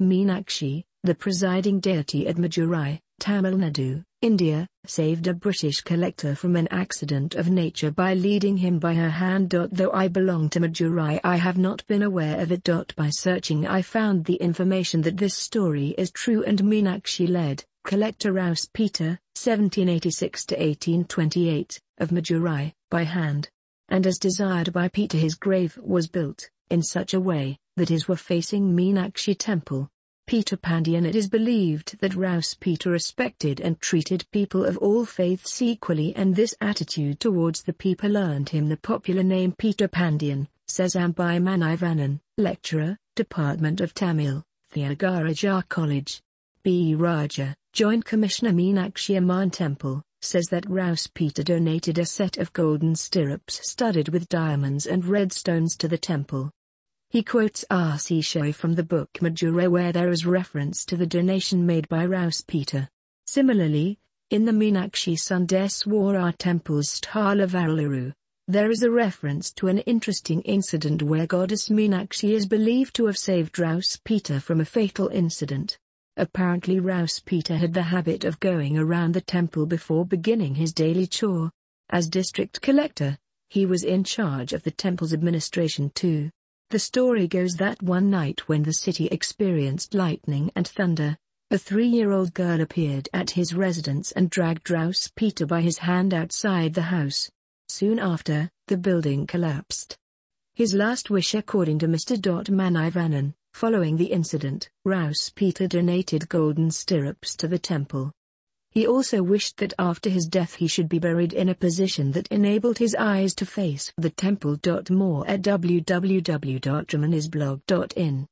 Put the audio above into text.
Meenakshi, the presiding deity at Madurai, Tamil Nadu, India, saved a British collector from an accident of nature by leading him by her hand. Though I belong to Madurai I have not been aware of it. By searching I found the information that this story is true and Meenakshi led, collector Rouse Peter, 1786-1828, of Madurai, by hand. And as desired by Peter his grave was built, in such a way, that his were facing Meenakshi temple. Peter Pandian It is believed that Rouse Peter respected and treated people of all faiths equally and this attitude towards the people earned him the popular name Peter Pandian, says Ambai Manivannan, lecturer, Department of Tamil, Thiagaraja College. B. Raja, Joint Commissioner Meenakshi Amman Temple, says that Rouse Peter donated a set of golden stirrups studded with diamonds and red stones to the temple. He quotes R.C. Shoi from the book Madurai where there is reference to the donation made by Rouse Peter. Similarly, in the Meenakshi Sundeswara temple's Sthala there is a reference to an interesting incident where goddess Meenakshi is believed to have saved Rouse Peter from a fatal incident. Apparently Rouse Peter had the habit of going around the temple before beginning his daily chore. As district collector, he was in charge of the temple's administration too. The story goes that one night when the city experienced lightning and thunder, a three-year-old girl appeared at his residence and dragged Rouse Peter by his hand outside the house. Soon after, the building collapsed. His last wish according to Mr. Manivannan, following the incident, Rouse Peter donated golden stirrups to the temple. He also wished that after his death he should be buried in a position that enabled his eyes to face the temple. More at www.dramanisblog.in